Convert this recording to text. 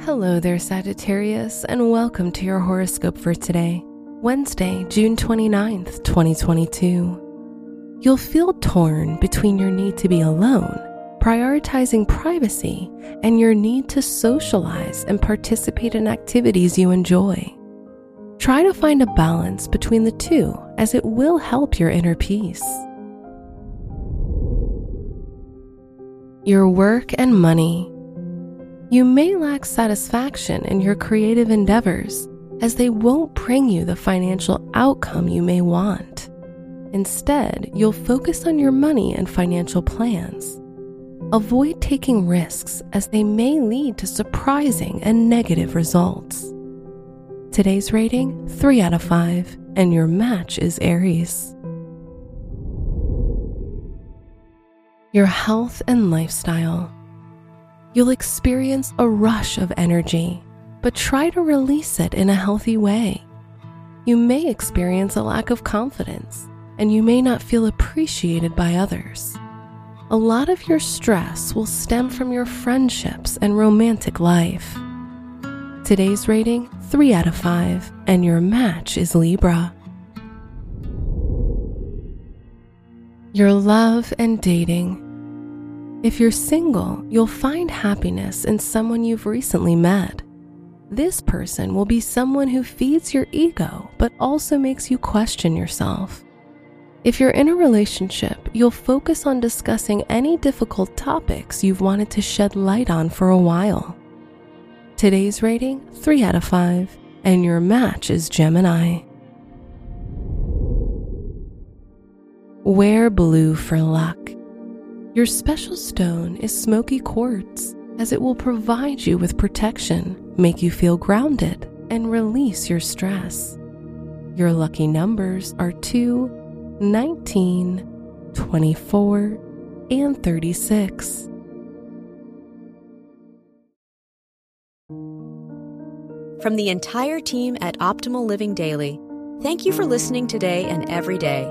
Hello there, Sagittarius, and welcome to your horoscope for today, Wednesday, June 29th, 2022. You'll feel torn between your need to be alone, prioritizing privacy, and your need to socialize and participate in activities you enjoy. Try to find a balance between the two as it will help your inner peace. Your work and money. You may lack satisfaction in your creative endeavors as they won't bring you the financial outcome you may want. Instead, you'll focus on your money and financial plans. Avoid taking risks as they may lead to surprising and negative results. Today's rating 3 out of 5, and your match is Aries. Your health and lifestyle. You'll experience a rush of energy, but try to release it in a healthy way. You may experience a lack of confidence, and you may not feel appreciated by others. A lot of your stress will stem from your friendships and romantic life. Today's rating 3 out of 5, and your match is Libra. Your love and dating. If you're single, you'll find happiness in someone you've recently met. This person will be someone who feeds your ego but also makes you question yourself. If you're in a relationship, you'll focus on discussing any difficult topics you've wanted to shed light on for a while. Today's rating 3 out of 5, and your match is Gemini. Wear blue for luck. Your special stone is smoky quartz, as it will provide you with protection, make you feel grounded, and release your stress. Your lucky numbers are 2, 19, 24, and 36. From the entire team at Optimal Living Daily, thank you for listening today and every day